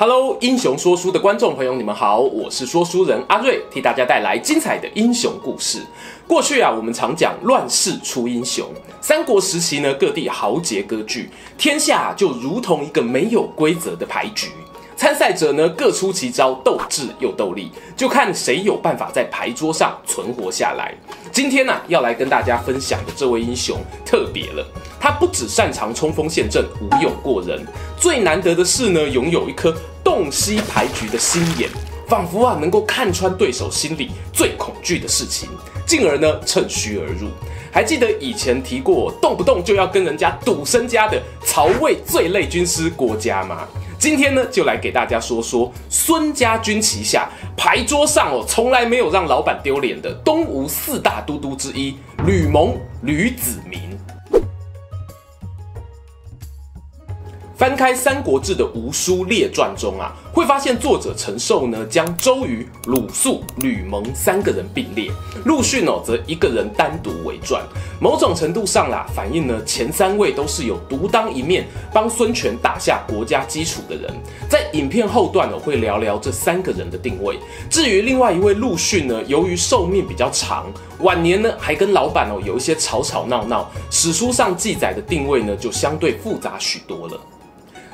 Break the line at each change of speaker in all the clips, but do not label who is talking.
Hello，英雄说书的观众朋友，你们好，我是说书人阿瑞，替大家带来精彩的英雄故事。过去啊，我们常讲乱世出英雄。三国时期呢，各地豪杰割据，天下就如同一个没有规则的牌局。参赛者呢，各出奇招，斗智又斗力，就看谁有办法在牌桌上存活下来。今天呢、啊，要来跟大家分享的这位英雄特别了，他不只擅长冲锋陷阵，武勇过人，最难得的是呢，拥有一颗洞悉牌局的心眼，仿佛啊能够看穿对手心里最恐惧的事情，进而呢趁虚而入。还记得以前提过，动不动就要跟人家赌身家的曹魏最累军师郭嘉吗？今天呢，就来给大家说说孙家军旗下牌桌上哦，从来没有让老板丢脸的东吴四大都督之一吕蒙吕子明。翻开《三国志》的吴书列传中啊，会发现作者陈寿呢将周瑜、鲁肃、吕蒙三个人并列，陆逊哦则一个人单独为传。某种程度上啦，反映呢前三位都是有独当一面，帮孙权打下国家基础的人。在影片后段哦会聊聊这三个人的定位。至于另外一位陆逊呢，由于寿命比较长，晚年呢还跟老板哦有一些吵吵闹闹，史书上记载的定位呢就相对复杂许多了。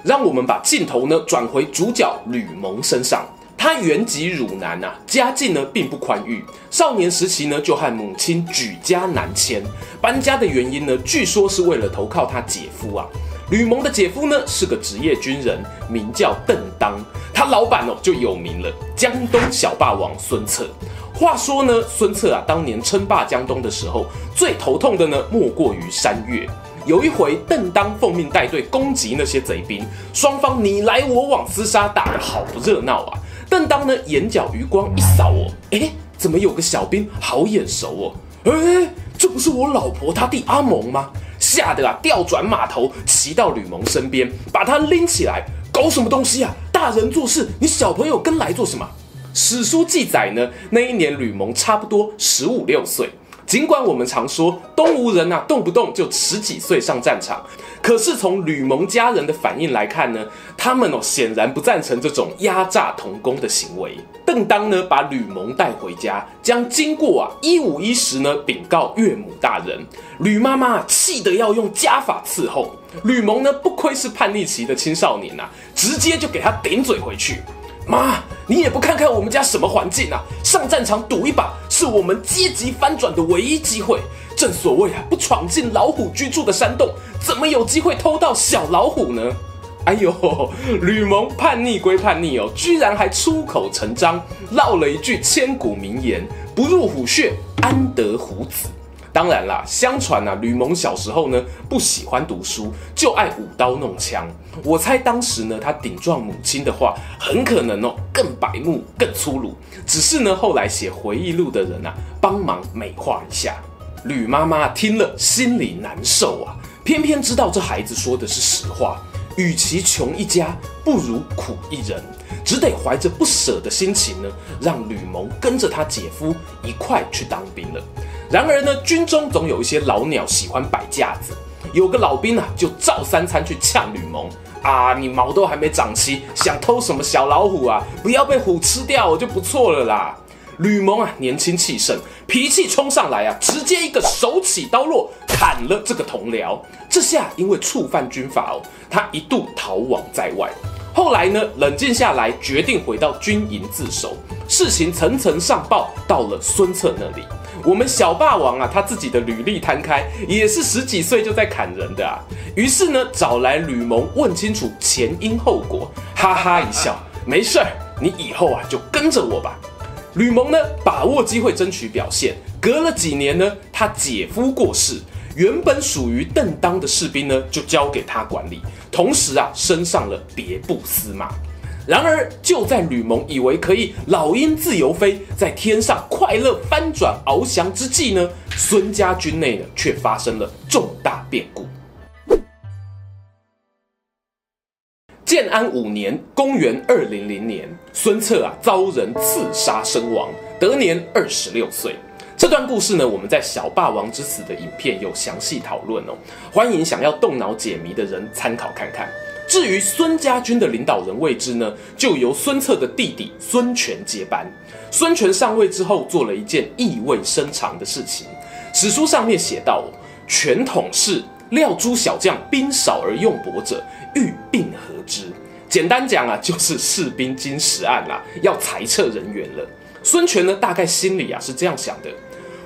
让我们把镜头呢转回主角吕蒙身上。他原籍汝南、啊，家境呢并不宽裕。少年时期呢就和母亲举家南迁。搬家的原因呢，据说是为了投靠他姐夫啊。吕蒙的姐夫呢是个职业军人，名叫邓当。他老板哦就有名了，江东小霸王孙策。话说呢，孙策啊当年称霸江东的时候，最头痛的呢莫过于山岳。有一回，邓当奉命带队攻击那些贼兵，双方你来我往，厮杀打得好不热闹啊！邓当呢，眼角余光一扫哦，诶，怎么有个小兵好眼熟哦？诶，这不是我老婆他弟阿蒙吗？吓得啊，调转马头，骑到吕蒙身边，把他拎起来，搞什么东西啊？大人做事，你小朋友跟来做什么？史书记载呢，那一年吕蒙差不多十五六岁。尽管我们常说东吴人呐、啊，动不动就十几岁上战场，可是从吕蒙家人的反应来看呢，他们哦显然不赞成这种压榨童工的行为。邓当呢把吕蒙带回家，将经过啊一五一十呢禀告岳母大人。吕妈妈气得要用家法伺候吕蒙呢，不愧是叛逆期的青少年呐、啊，直接就给他顶嘴回去。妈，你也不看看我们家什么环境啊！上战场赌一把，是我们阶级翻转的唯一机会。正所谓啊，不闯进老虎居住的山洞，怎么有机会偷到小老虎呢？哎呦，吕蒙叛逆归叛逆哦，居然还出口成章，唠了一句千古名言：不入虎穴，安得虎子。当然啦，相传啊，吕蒙小时候呢不喜欢读书，就爱舞刀弄枪。我猜当时呢，他顶撞母亲的话，很可能哦更白目、更粗鲁。只是呢，后来写回忆录的人啊，帮忙美化一下。吕妈妈听了心里难受啊，偏偏知道这孩子说的是实话，与其穷一家，不如苦一人，只得怀着不舍的心情呢，让吕蒙跟着他姐夫一块去当兵了。然而呢，军中总有一些老鸟喜欢摆架子。有个老兵啊，就照三餐去呛吕蒙啊，你毛都还没长齐，想偷什么小老虎啊？不要被虎吃掉，我就不错了啦。吕蒙啊，年轻气盛，脾气冲上来啊，直接一个手起刀落，砍了这个同僚。这下因为触犯军法哦，他一度逃亡在外。后来呢，冷静下来，决定回到军营自首。事情层层上报到了孙策那里。我们小霸王啊，他自己的履历摊开，也是十几岁就在砍人的啊。于是呢，找来吕蒙问清楚前因后果，哈哈一笑，没事儿，你以后啊就跟着我吧。吕蒙呢，把握机会争取表现。隔了几年呢，他姐夫过世，原本属于邓当的士兵呢，就交给他管理，同时啊，升上了别部司马。然而，就在吕蒙以为可以老鹰自由飞，在天上快乐翻转翱翔之际呢，孙家军内呢却发生了重大变故。建安五年（公元二零零年），孙策啊遭人刺杀身亡，得年二十六岁。这段故事呢，我们在《小霸王之死》的影片有详细讨论哦，欢迎想要动脑解谜的人参考看看。至于孙家军的领导人位置呢，就由孙策的弟弟孙权接班。孙权上位之后，做了一件意味深长的事情。史书上面写道：“权统是，料诸小将兵少而用薄者，欲并合之。”简单讲啊，就是士兵经实案啦，要裁撤人员了。孙权呢，大概心里啊是这样想的。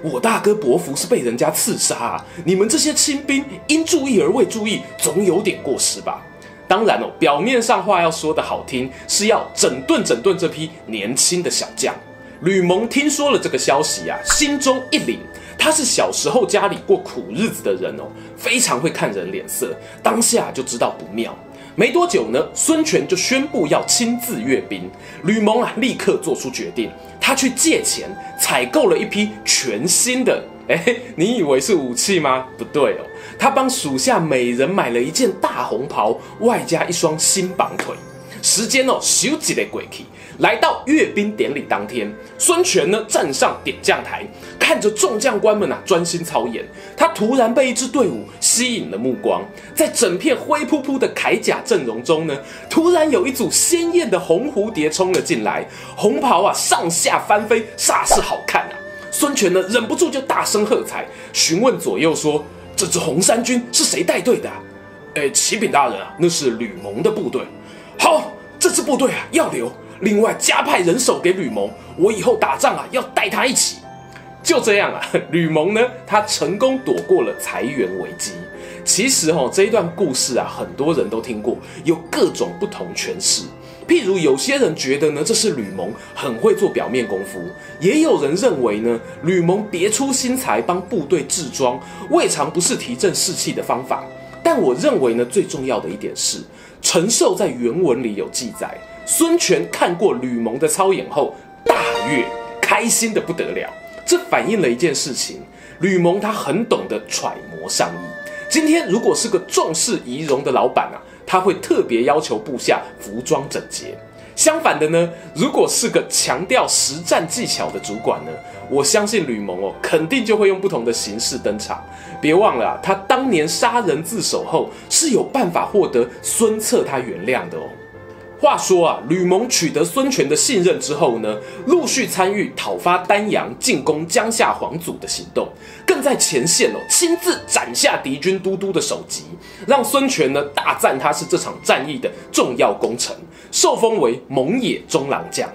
我大哥伯服是被人家刺杀啊！你们这些亲兵应注意而未注意，总有点过失吧？当然哦，表面上话要说得好听，是要整顿整顿这批年轻的小将。吕蒙听说了这个消息啊，心中一凛。他是小时候家里过苦日子的人哦，非常会看人脸色，当下就知道不妙。没多久呢，孙权就宣布要亲自阅兵。吕蒙啊，立刻做出决定，他去借钱采购了一批全新的。哎，你以为是武器吗？不对哦，他帮属下每人买了一件大红袍，外加一双新绑腿。时间哦，休几的鬼气。来到阅兵典礼当天，孙权呢站上点将台，看着众将官们啊专心操演，他突然被一支队伍吸引了目光，在整片灰扑扑的铠甲阵容中呢，突然有一组鲜艳的红蝴蝶冲了进来，红袍啊上下翻飞，煞是好看啊！孙权呢忍不住就大声喝彩，询问左右说：“这支红衫军是谁带队的啊？”哎，启禀大人啊，那是吕蒙的部队。好，这支部队啊要留。另外加派人手给吕蒙，我以后打仗啊要带他一起。就这样啊，吕蒙呢，他成功躲过了财源危机。其实哦，这一段故事啊，很多人都听过，有各种不同诠释。譬如有些人觉得呢，这是吕蒙很会做表面功夫；也有人认为呢，吕蒙别出心裁，帮部队制装，未尝不是提振士气的方法。但我认为呢，最重要的一点是，陈寿在原文里有记载。孙权看过吕蒙的操演后，大悦，开心的不得了。这反映了一件事情：吕蒙他很懂得揣摩上意。今天如果是个重视仪容的老板啊，他会特别要求部下服装整洁。相反的呢，如果是个强调实战技巧的主管呢，我相信吕蒙哦，肯定就会用不同的形式登场。别忘了，他当年杀人自首后，是有办法获得孙策他原谅的哦。话说啊，吕蒙取得孙权的信任之后呢，陆续参与讨伐丹阳、进攻江夏皇祖的行动，更在前线哦亲自斩下敌军都督的首级，让孙权呢大赞他是这场战役的重要功臣，受封为蒙野中郎将。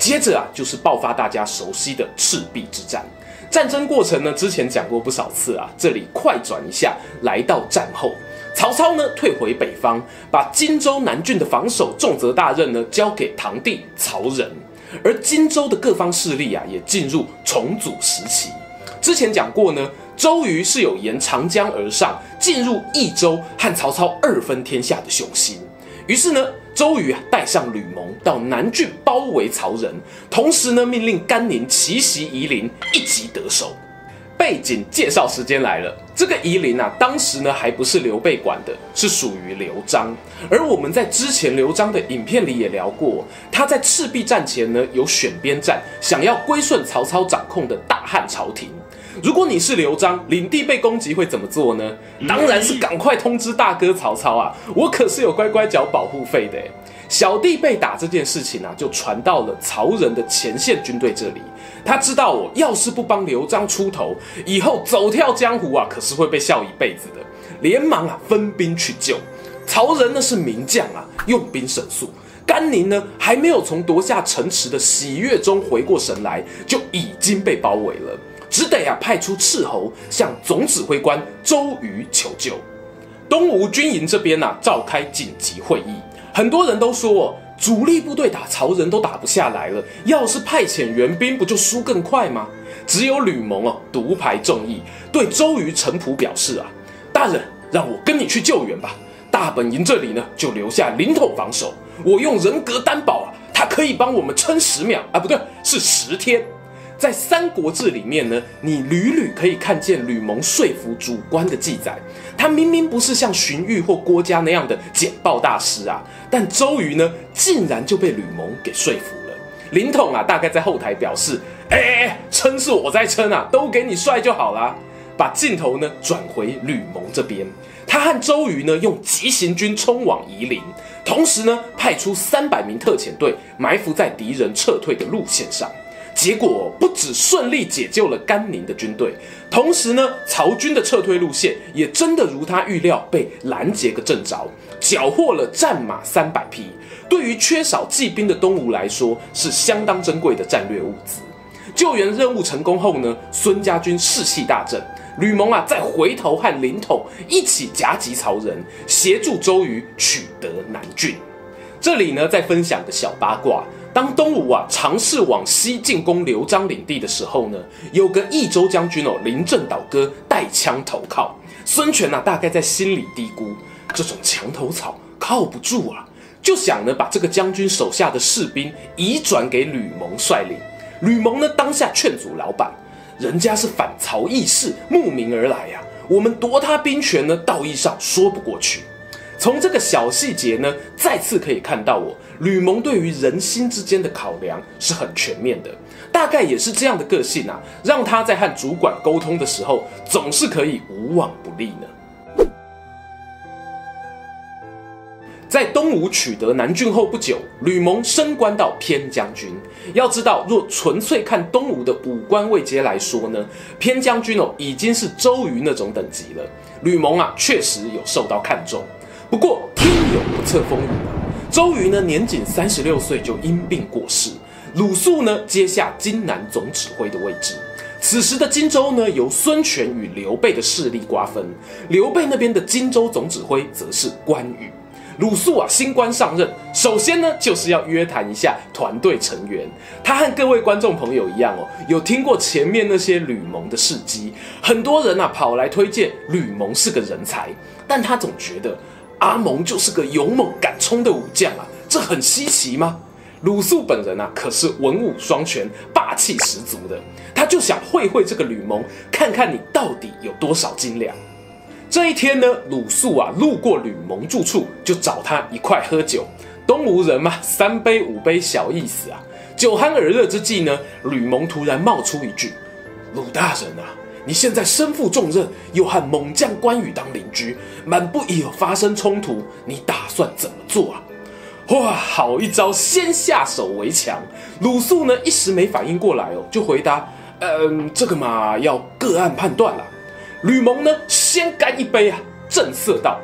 接着啊，就是爆发大家熟悉的赤壁之战。战争过程呢，之前讲过不少次啊，这里快转一下，来到战后。曹操呢退回北方，把荆州南郡的防守重责大任呢交给堂弟曹仁，而荆州的各方势力啊也进入重组时期。之前讲过呢，周瑜是有沿长江而上，进入益州和曹操二分天下的雄心。于是呢，周瑜啊带上吕蒙到南郡包围曹仁，同时呢命令甘宁奇袭夷陵，一击得手。背景介绍时间来了，这个夷陵啊，当时呢还不是刘备管的，是属于刘璋。而我们在之前刘璋的影片里也聊过，他在赤壁战前呢有选边站，想要归顺曹操掌控的大汉朝廷。如果你是刘璋，领地被攻击会怎么做呢？当然是赶快通知大哥曹操啊，我可是有乖乖缴保护费的。小弟被打这件事情啊，就传到了曹仁的前线军队这里。他知道我要是不帮刘璋出头，以后走跳江湖啊，可是会被笑一辈子的。连忙啊分兵去救。曹仁呢是名将啊，用兵神速。甘宁呢还没有从夺下城池的喜悦中回过神来，就已经被包围了，只得啊派出斥候向总指挥官周瑜求救。东吴军营这边啊召开紧急会议。很多人都说，主力部队打曹仁都打不下来了，要是派遣援兵，不就输更快吗？只有吕蒙哦，独排众议，对周瑜、程普表示啊，大人，让我跟你去救援吧。大本营这里呢，就留下凌统防守，我用人格担保啊，他可以帮我们撑十秒啊，不对，是十天。在《三国志》里面呢，你屡屡可以看见吕蒙说服主官的记载。他明明不是像荀彧或郭嘉那样的简报大师啊，但周瑜呢，竟然就被吕蒙给说服了。凌统啊，大概在后台表示：“哎哎哎，称是我在称啊，都给你帅就好啦。”把镜头呢转回吕蒙这边，他和周瑜呢用急行军冲往夷陵，同时呢派出三百名特遣队埋伏在敌人撤退的路线上。结果不止顺利解救了甘宁的军队，同时呢，曹军的撤退路线也真的如他预料被拦截个正着，缴获了战马三百匹。对于缺少骑兵的东吴来说，是相当珍贵的战略物资。救援任务成功后呢，孙家军士气大振，吕蒙啊，再回头和凌统一起夹击曹仁，协助周瑜取得南郡。这里呢，再分享个小八卦。当东吴啊尝试往西进攻刘璋领地的时候呢，有个益州将军哦临阵倒戈带枪投靠。孙权啊大概在心里嘀咕：这种墙头草靠不住啊，就想呢把这个将军手下的士兵移转给吕蒙率领。吕蒙呢当下劝阻老板，人家是反曹义士慕名而来呀、啊，我们夺他兵权呢道义上说不过去。从这个小细节呢，再次可以看到我吕蒙对于人心之间的考量是很全面的。大概也是这样的个性啊，让他在和主管沟通的时候总是可以无往不利呢。在东吴取得南郡后不久，吕蒙升官到偏将军。要知道，若纯粹看东吴的武官位阶来说呢，偏将军哦已经是周瑜那种等级了。吕蒙啊，确实有受到看重。不过天有不测风云，周瑜呢年仅三十六岁就因病过世，鲁肃呢接下荆南总指挥的位置。此时的荆州呢由孙权与刘备的势力瓜分，刘备那边的荆州总指挥则是关羽。鲁肃啊新官上任，首先呢就是要约谈一下团队成员。他和各位观众朋友一样哦，有听过前面那些吕蒙的事迹，很多人啊跑来推荐吕蒙是个人才，但他总觉得。阿蒙就是个勇猛敢冲的武将啊，这很稀奇吗？鲁肃本人啊，可是文武双全、霸气十足的。他就想会会这个吕蒙，看看你到底有多少斤两。这一天呢，鲁肃啊路过吕蒙住处，就找他一块喝酒。东吴人嘛，三杯五杯小意思啊。酒酣耳热之际呢，吕蒙突然冒出一句：“鲁大人啊。”你现在身负重任，又和猛将关羽当邻居，满不疑有发生冲突，你打算怎么做啊？哇，好一招，先下手为强。鲁肃呢一时没反应过来哦，就回答：嗯，这个嘛要个案判断了。吕蒙呢先干一杯啊，正色道：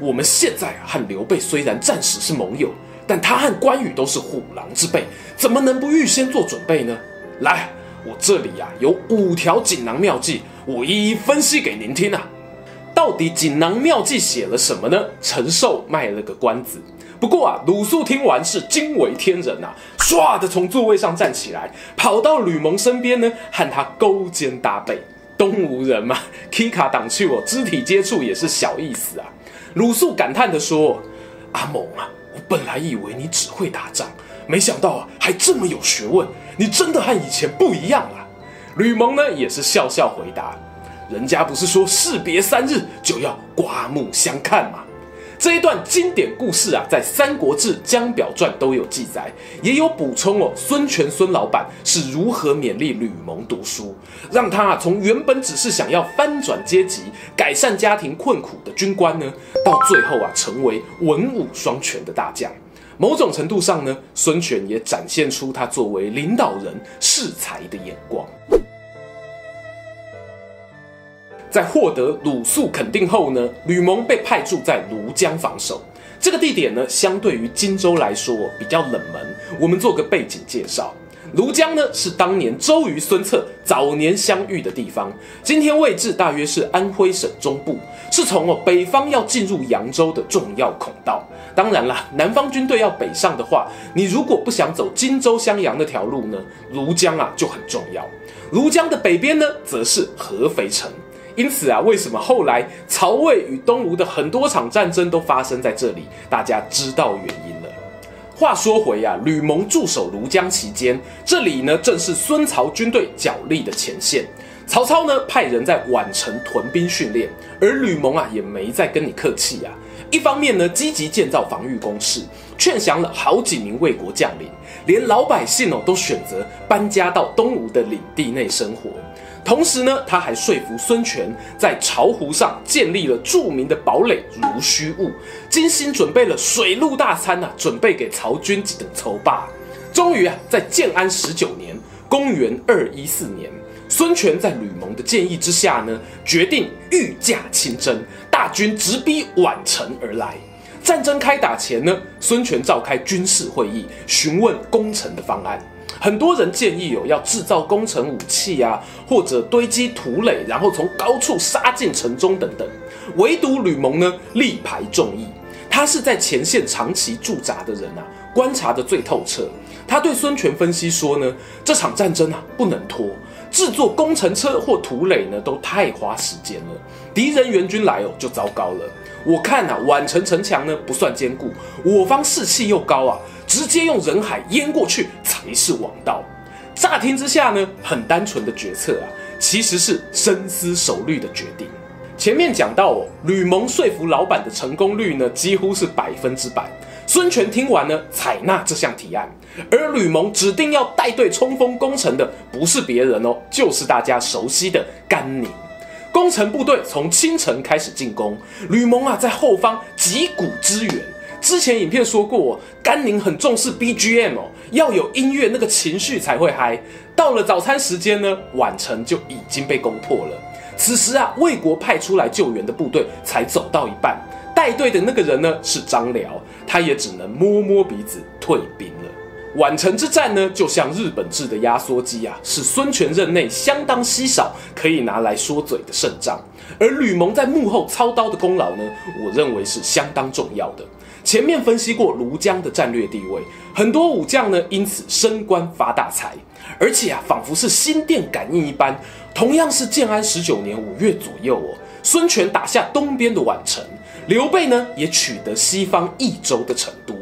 我们现在和刘备虽然暂时是盟友，但他和关羽都是虎狼之辈，怎么能不预先做准备呢？来。我这里呀、啊、有五条锦囊妙计，我一一分析给您听啊。到底锦囊妙计写了什么呢？陈寿卖了个关子。不过啊，鲁肃听完是惊为天人呐、啊，唰的从座位上站起来，跑到吕蒙身边呢，和他勾肩搭背。东吴人嘛，K 卡挡去我肢体接触也是小意思啊。鲁肃感叹地说：“阿蒙啊，我本来以为你只会打仗。”没想到啊，还这么有学问！你真的和以前不一样了。吕蒙呢，也是笑笑回答：“人家不是说士别三日就要刮目相看吗？”这一段经典故事啊，在《三国志·江表传》都有记载，也有补充哦。孙权孙老板是如何勉励吕蒙读书，让他啊从原本只是想要翻转阶级、改善家庭困苦的军官呢，到最后啊成为文武双全的大将。某种程度上呢，孙权也展现出他作为领导人识才的眼光。在获得鲁肃肯定后呢，吕蒙被派驻在庐江防守。这个地点呢，相对于荆州来说比较冷门。我们做个背景介绍。庐江呢，是当年周瑜、孙策早年相遇的地方。今天位置大约是安徽省中部，是从哦北方要进入扬州的重要孔道。当然啦，南方军队要北上的话，你如果不想走荆州襄阳那条路呢，庐江啊就很重要。庐江的北边呢，则是合肥城。因此啊，为什么后来曹魏与东吴的很多场战争都发生在这里？大家知道原因。话说回啊，吕蒙驻守庐江期间，这里呢正是孙曹军队角力的前线。曹操呢派人在宛城屯兵训练，而吕蒙啊也没再跟你客气啊。一方面呢积极建造防御工事，劝降了好几名魏国将领，连老百姓哦都选择搬家到东吴的领地内生活。同时呢，他还说服孙权在巢湖上建立了著名的堡垒如须雾，精心准备了水陆大餐啊，准备给曹军几等筹霸。终于啊，在建安十九年（公元二一四年），孙权在吕蒙的建议之下呢，决定御驾亲征，大军直逼宛城而来。战争开打前呢，孙权召开军事会议，询问攻城的方案。很多人建议有要制造攻城武器啊，或者堆积土垒，然后从高处杀进城中等等。唯独吕蒙呢，力排众议。他是在前线长期驻扎的人啊，观察得最透彻。他对孙权分析说呢，这场战争啊不能拖，制作攻城车或土垒呢都太花时间了。敌人援军来哦就糟糕了。我看啊，宛城城墙呢不算坚固，我方士气又高啊。直接用人海淹过去才是王道。乍听之下呢，很单纯的决策啊，其实是深思熟虑的决定。前面讲到哦，吕蒙说服老板的成功率呢，几乎是百分之百。孙权听完呢，采纳这项提案，而吕蒙指定要带队冲锋攻城的，不是别人哦，就是大家熟悉的甘宁。攻城部队从清晨开始进攻，吕蒙啊在后方击鼓支援。之前影片说过，甘宁很重视 BGM 哦，要有音乐，那个情绪才会嗨。到了早餐时间呢，宛城就已经被攻破了。此时啊，魏国派出来救援的部队才走到一半，带队的那个人呢是张辽，他也只能摸摸鼻子退兵了。宛城之战呢，就像日本制的压缩机啊，是孙权任内相当稀少可以拿来说嘴的胜仗。而吕蒙在幕后操刀的功劳呢，我认为是相当重要的。前面分析过庐江的战略地位，很多武将呢因此升官发大财，而且啊，仿佛是心电感应一般。同样是建安十九年五月左右哦，孙权打下东边的宛城，刘备呢也取得西方益州的成都。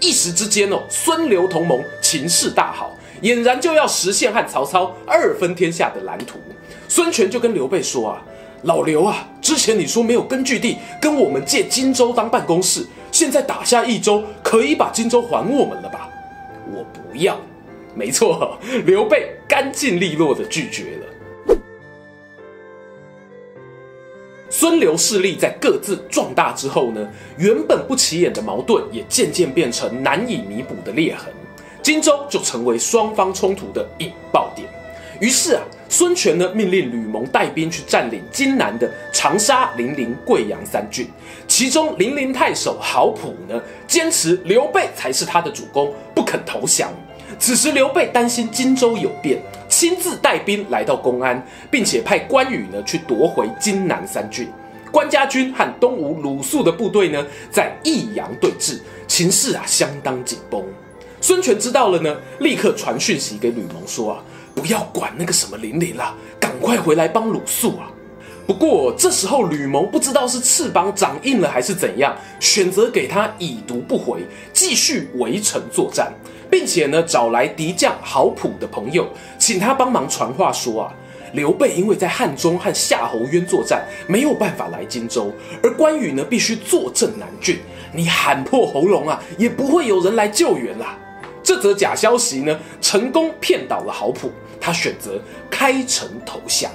一时之间哦，孙刘同盟情势大好，俨然就要实现和曹操二分天下的蓝图。孙权就跟刘备说啊：“老刘啊，之前你说没有根据地，跟我们借荆州当办公室。”现在打下益州，可以把荆州还我们了吧？我不要。没错，刘备干净利落的拒绝了。孙刘势力在各自壮大之后呢，原本不起眼的矛盾也渐渐变成难以弥补的裂痕，荆州就成为双方冲突的引爆点。于是啊。孙权呢，命令吕蒙带兵去占领荆南的长沙、零陵、贵阳三郡，其中零陵太守郝普呢，坚持刘备才是他的主公，不肯投降。此时刘备担心荆州有变，亲自带兵来到公安，并且派关羽呢去夺回荆南三郡。关家军和东吴鲁肃的部队呢，在益阳对峙，情势啊相当紧绷。孙权知道了呢，立刻传讯息给吕蒙说啊。不要管那个什么林林了，赶快回来帮鲁肃啊！不过这时候吕蒙不知道是翅膀长硬了还是怎样，选择给他已读不回，继续围城作战，并且呢找来敌将郝普的朋友，请他帮忙传话说啊，刘备因为在汉中和夏侯渊作战，没有办法来荆州，而关羽呢必须坐镇南郡，你喊破喉咙啊，也不会有人来救援啦。这则假消息呢，成功骗倒了郝普。他选择开城投降，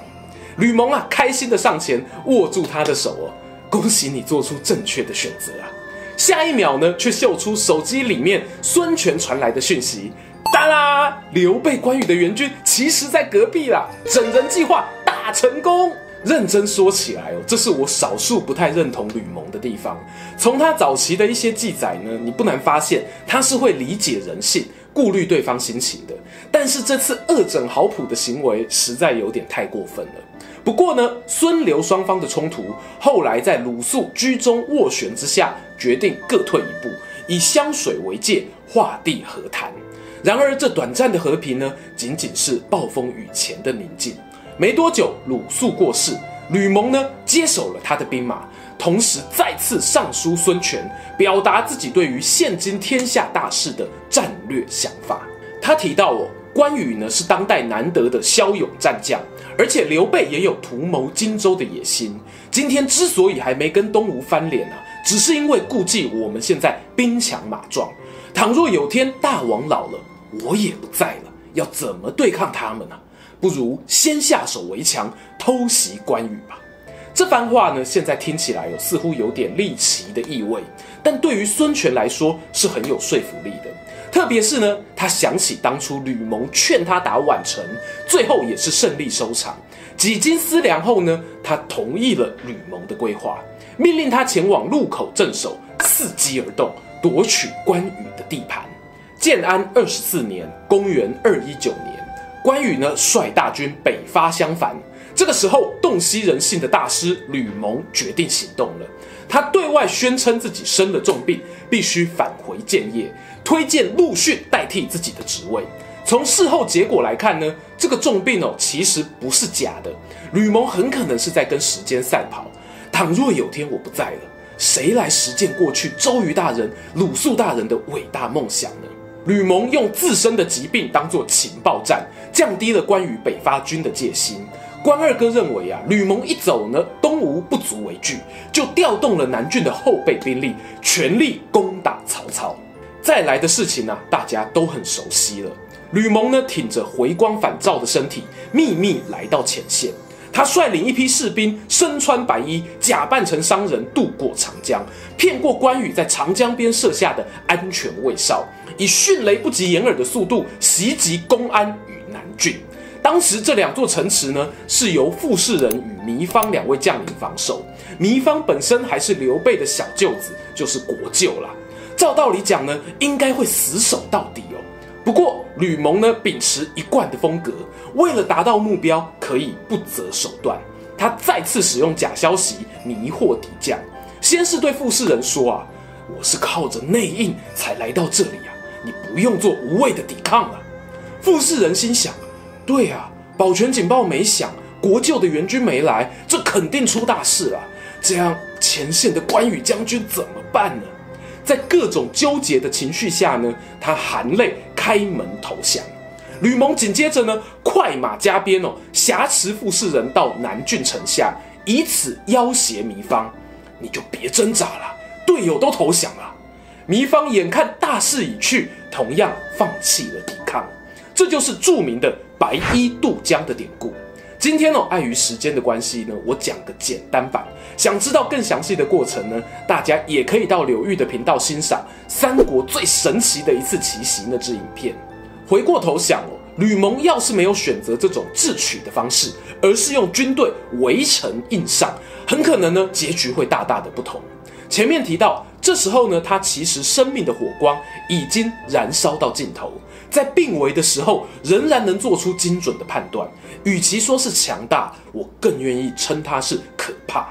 吕蒙啊，开心的上前握住他的手哦，恭喜你做出正确的选择啊！下一秒呢，却秀出手机里面孙权传来的讯息，哒啦，刘备、关羽的援军其实在隔壁啦，整人计划大成功。认真说起来哦，这是我少数不太认同吕蒙的地方。从他早期的一些记载呢，你不难发现他是会理解人性。顾虑对方心情的，但是这次恶整郝普的行为实在有点太过分了。不过呢，孙刘双方的冲突后来在鲁肃居中斡旋之下，决定各退一步，以湘水为界，划地和谈。然而这短暂的和平呢，仅仅是暴风雨前的宁静。没多久，鲁肃过世，吕蒙呢接手了他的兵马。同时再次上书孙权，表达自己对于现今天下大势的战略想法。他提到哦，关羽呢是当代难得的骁勇战将，而且刘备也有图谋荆州的野心。今天之所以还没跟东吴翻脸啊，只是因为顾忌我们现在兵强马壮。倘若有天大王老了，我也不在了，要怎么对抗他们呢？不如先下手为强，偷袭关羽吧。这番话呢，现在听起来有似乎有点离奇的意味，但对于孙权来说是很有说服力的。特别是呢，他想起当初吕蒙劝他打宛城，最后也是胜利收场。几经思量后呢，他同意了吕蒙的规划，命令他前往路口镇守，伺机而动，夺取关羽的地盘。建安二十四年，公元二一九年，关羽呢率大军北伐襄樊。这个时候，洞悉人性的大师吕蒙决定行动了。他对外宣称自己生了重病，必须返回建业，推荐陆逊代替自己的职位。从事后结果来看呢，这个重病哦其实不是假的，吕蒙很可能是在跟时间赛跑。倘若有天我不在了，谁来实践过去周瑜大人、鲁肃大人的伟大梦想呢？吕蒙用自身的疾病当做情报战，降低了关羽北伐军的戒心。关二哥认为啊，吕蒙一走呢，东吴不足为惧，就调动了南郡的后备兵力，全力攻打曹操。再来的事情呢、大家都很熟悉了。吕蒙呢，挺着回光返照的身体，秘密来到前线。他率领一批士兵，身穿白衣，假扮成商人，渡过长江，骗过关羽在长江边设下的安全卫哨，以迅雷不及掩耳的速度袭击公安与南郡。当时这两座城池呢，是由傅士仁与糜芳两位将领防守。糜芳本身还是刘备的小舅子，就是国舅啦。照道理讲呢，应该会死守到底。不过吕蒙呢，秉持一贯的风格，为了达到目标，可以不择手段。他再次使用假消息迷惑敌将。先是对傅士仁说啊：“我是靠着内应才来到这里啊，你不用做无谓的抵抗啊。”傅士仁心想。对啊，保全警报没响，国舅的援军没来，这肯定出大事了。这样前线的关羽将军怎么办呢？在各种纠结的情绪下呢，他含泪开门投降。吕蒙紧接着呢，快马加鞭哦，挟持傅士仁到南郡城下，以此要挟糜芳。你就别挣扎了，队友都投降了。糜芳眼看大势已去，同样放弃了抵抗。这就是著名的。白衣渡江的典故，今天呢、哦，碍于时间的关系呢，我讲个简单版。想知道更详细的过程呢，大家也可以到柳玉的频道欣赏三国最神奇的一次奇袭那支影片。回过头想哦，吕蒙要是没有选择这种智取的方式，而是用军队围城硬上，很可能呢，结局会大大的不同。前面提到，这时候呢，他其实生命的火光已经燃烧到尽头。在病危的时候，仍然能做出精准的判断。与其说是强大，我更愿意称他是可怕。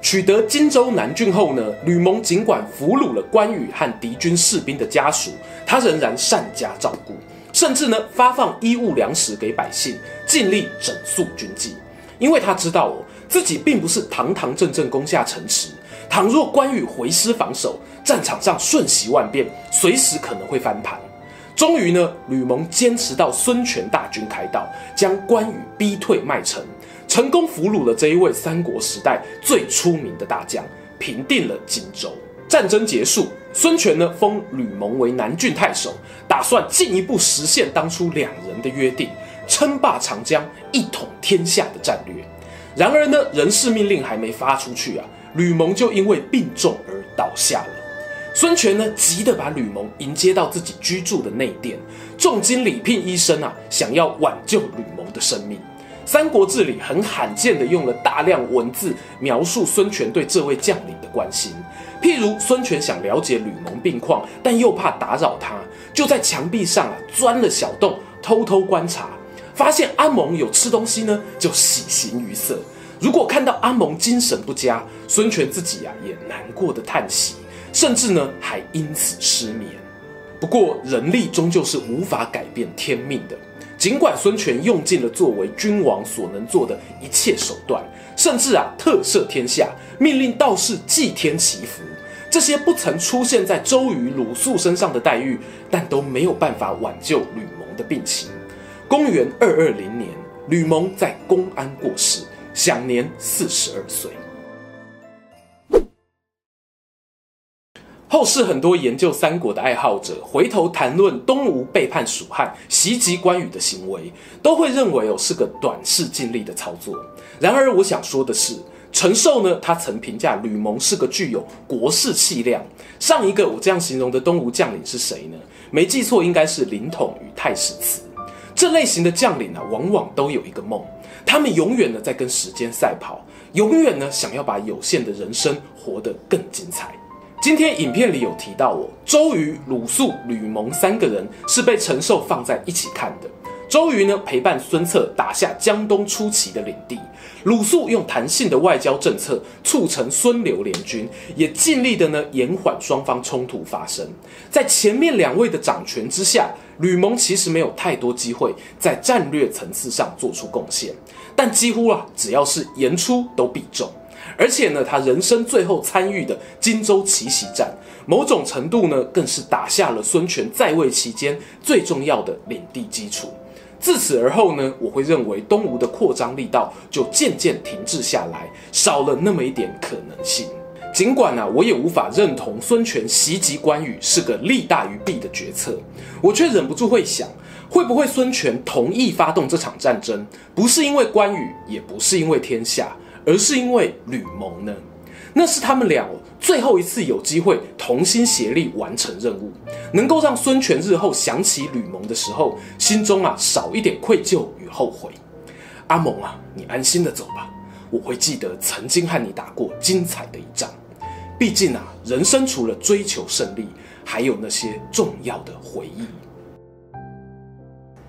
取得荆州南郡后呢，吕蒙尽管俘虏了关羽和敌军士兵的家属，他仍然善加照顾，甚至呢发放衣物粮食给百姓，尽力整肃军纪。因为他知道哦，自己并不是堂堂正正攻下城池，倘若关羽回师防守，战场上瞬息万变，随时可能会翻盘。终于呢，吕蒙坚持到孙权大军开道，将关羽逼退麦城，成功俘虏了这一位三国时代最出名的大将，平定了荆州。战争结束，孙权呢封吕蒙为南郡太守，打算进一步实现当初两人的约定，称霸长江，一统天下的战略。然而呢，人事命令还没发出去啊，吕蒙就因为病重而倒下了。孙权呢，急得把吕蒙迎接到自己居住的内殿，重金礼聘医生啊，想要挽救吕蒙的生命。《三国志》里很罕见的用了大量文字描述孙权对这位将领的关心，譬如孙权想了解吕蒙病况，但又怕打扰他，就在墙壁上啊钻了小洞，偷偷观察，发现阿蒙有吃东西呢，就喜形于色。如果看到阿蒙精神不佳，孙权自己啊也难过的叹息。甚至呢，还因此失眠。不过，人力终究是无法改变天命的。尽管孙权用尽了作为君王所能做的一切手段，甚至啊特赦天下，命令道士祭天祈福。这些不曾出现在周瑜、鲁肃身上的待遇，但都没有办法挽救吕蒙的病情。公元二二零年，吕蒙在公安过世，享年四十二岁。后世很多研究三国的爱好者，回头谈论东吴背叛蜀汉、袭击关羽的行为，都会认为哦是个短视近利的操作。然而，我想说的是。陈寿呢，他曾评价吕蒙是个具有国士气量。上一个我这样形容的东吴将领是谁呢？没记错，应该是凌统与太史慈。这类型的将领啊，往往都有一个梦，他们永远呢在跟时间赛跑，永远呢想要把有限的人生活得更精彩。今天影片里有提到我，周瑜、鲁肃、吕蒙三个人是被陈寿放在一起看的。周瑜呢，陪伴孙策打下江东初期的领地，鲁肃用弹性的外交政策促成孙刘联军，也尽力的呢延缓双方冲突发生。在前面两位的掌权之下，吕蒙其实没有太多机会在战略层次上做出贡献，但几乎啊只要是言出都必中。而且呢，他人生最后参与的荆州奇袭战，某种程度呢更是打下了孙权在位期间最重要的领地基础。自此而后呢，我会认为东吴的扩张力道就渐渐停滞下来，少了那么一点可能性。尽管呢、啊，我也无法认同孙权袭击关羽是个利大于弊的决策，我却忍不住会想，会不会孙权同意发动这场战争，不是因为关羽，也不是因为天下，而是因为吕蒙呢？那是他们俩最后一次有机会同心协力完成任务，能够让孙权日后想起吕蒙的时候，心中啊少一点愧疚与后悔。阿蒙啊，你安心的走吧，我会记得曾经和你打过精彩的一仗。毕竟啊，人生除了追求胜利，还有那些重要的回忆。